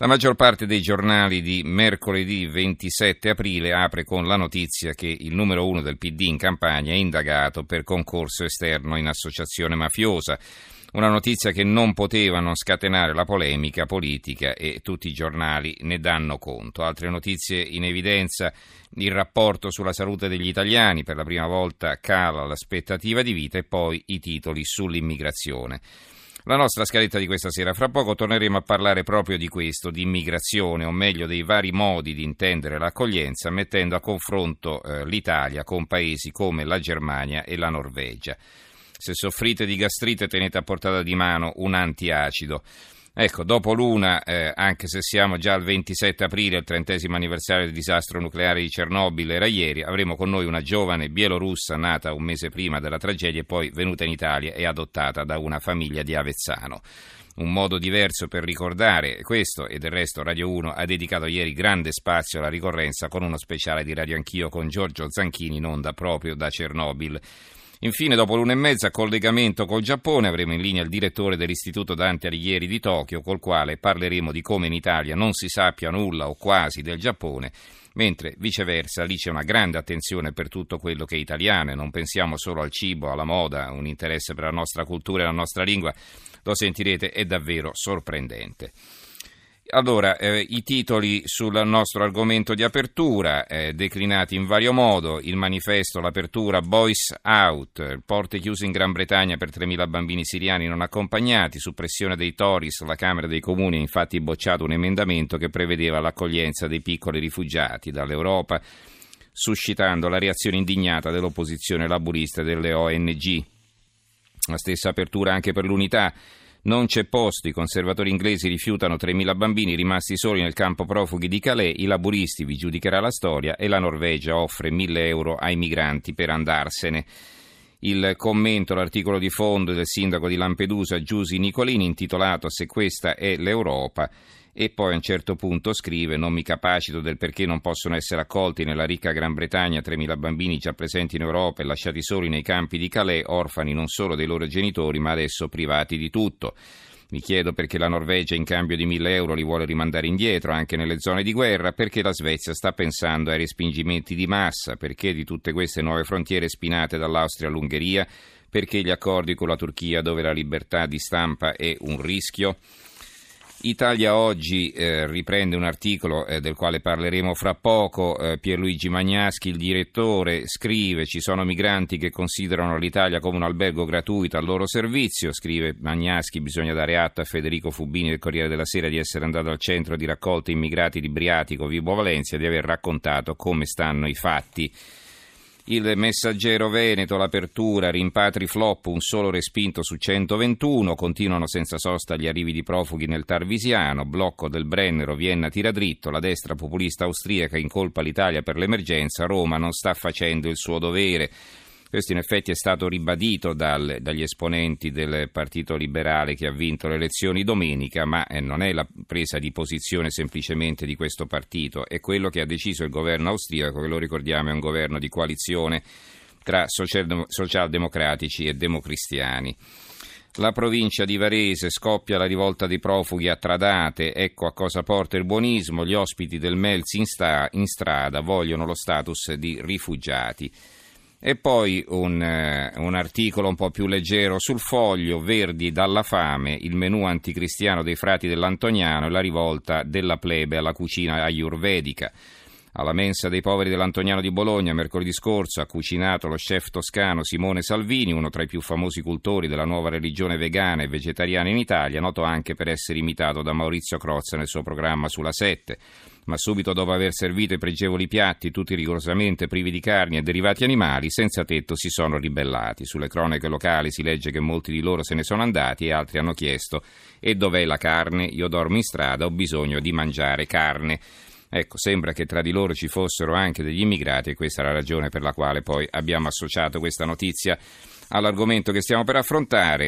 La maggior parte dei giornali di mercoledì 27 aprile apre con la notizia che il numero uno del PD in campagna è indagato per concorso esterno in associazione mafiosa. Una notizia che non poteva non scatenare la polemica politica e tutti i giornali ne danno conto. Altre notizie in evidenza, il rapporto sulla salute degli italiani, per la prima volta cala l'aspettativa di vita e poi i titoli sull'immigrazione. La nostra scaletta di questa sera, fra poco torneremo a parlare proprio di questo, di immigrazione, o meglio dei vari modi di intendere l'accoglienza, mettendo a confronto eh, l'Italia con paesi come la Germania e la Norvegia. Se soffrite di gastrite tenete a portata di mano un antiacido. Ecco, dopo l'una, eh, anche se siamo già al 27 aprile, il trentesimo anniversario del disastro nucleare di Chernobyl era ieri, avremo con noi una giovane bielorussa nata un mese prima della tragedia e poi venuta in Italia e adottata da una famiglia di Avezzano. Un modo diverso per ricordare questo e del resto Radio 1 ha dedicato ieri grande spazio alla ricorrenza con uno speciale di Radio Anch'io con Giorgio Zanchini in onda proprio da Chernobyl. Infine, dopo l'una e mezza, collegamento col Giappone, avremo in linea il direttore dell'Istituto Dante Alighieri di Tokyo, col quale parleremo di come in Italia non si sappia nulla o quasi del Giappone, mentre viceversa lì c'è una grande attenzione per tutto quello che è italiano e non pensiamo solo al cibo, alla moda, un interesse per la nostra cultura e la nostra lingua, lo sentirete, è davvero sorprendente. Allora, eh, i titoli sul nostro argomento di apertura, eh, declinati in vario modo, il manifesto, l'apertura, Boys Out, porte chiuse in Gran Bretagna per 3.000 bambini siriani non accompagnati, suppressione dei Tories, la Camera dei Comuni ha infatti bocciato un emendamento che prevedeva l'accoglienza dei piccoli rifugiati dall'Europa, suscitando la reazione indignata dell'opposizione laburista e delle ONG. La stessa apertura anche per l'unità. Non c'è posto, i conservatori inglesi rifiutano 3.000 bambini rimasti soli nel campo profughi di Calais, i laburisti vi giudicherà la storia e la Norvegia offre 1.000 euro ai migranti per andarsene. Il commento, l'articolo di fondo del sindaco di Lampedusa Giusi Nicolini intitolato Se questa è l'Europa e poi a un certo punto scrive non mi capacito del perché non possono essere accolti nella ricca Gran Bretagna 3.000 bambini già presenti in Europa e lasciati soli nei campi di Calais, orfani non solo dei loro genitori ma adesso privati di tutto. Mi chiedo perché la Norvegia in cambio di 1000 euro li vuole rimandare indietro anche nelle zone di guerra, perché la Svezia sta pensando ai respingimenti di massa, perché di tutte queste nuove frontiere spinate dall'Austria all'Ungheria, perché gli accordi con la Turchia dove la libertà di stampa è un rischio. Italia Oggi eh, riprende un articolo eh, del quale parleremo fra poco. Eh, Pierluigi Magnaschi, il direttore, scrive: Ci sono migranti che considerano l'Italia come un albergo gratuito al loro servizio. Scrive Magnaschi: Bisogna dare atto a Federico Fubini del Corriere della Sera di essere andato al centro di raccolta immigrati di Briatico, Vibo Valencia, e di aver raccontato come stanno i fatti. Il messaggero Veneto, l'apertura, rimpatri flop, un solo respinto su 121, continuano senza sosta gli arrivi di profughi nel Tarvisiano, blocco del Brennero, Vienna tira dritto, la destra populista austriaca incolpa l'Italia per l'emergenza, Roma non sta facendo il suo dovere. Questo in effetti è stato ribadito dal, dagli esponenti del Partito Liberale che ha vinto le elezioni domenica, ma eh, non è la presa di posizione semplicemente di questo partito, è quello che ha deciso il governo austriaco, che lo ricordiamo è un governo di coalizione tra socialdemocratici e democristiani. La provincia di Varese scoppia la rivolta dei profughi a Tradate, ecco a cosa porta il buonismo, gli ospiti del Melz in, sta, in strada vogliono lo status di rifugiati. E poi un, eh, un, articolo un po' più leggero sul foglio, Verdi dalla fame, il menù anticristiano dei frati dell'Antoniano e la rivolta della plebe alla cucina ayurvedica. Alla mensa dei poveri dell'Antoniano di Bologna, mercoledì scorso, ha cucinato lo chef toscano Simone Salvini, uno tra i più famosi cultori della nuova religione vegana e vegetariana in Italia, noto anche per essere imitato da Maurizio Crozza nel suo programma sulla 7. Ma subito dopo aver servito i pregevoli piatti, tutti rigorosamente privi di carni e derivati animali, senza tetto si sono ribellati. Sulle cronache locali si legge che molti di loro se ne sono andati e altri hanno chiesto e dov'è la carne? Io dormo in strada, ho bisogno di mangiare carne. Ecco, sembra che tra di loro ci fossero anche degli immigrati e questa è la ragione per la quale poi abbiamo associato questa notizia all'argomento che stiamo per affrontare.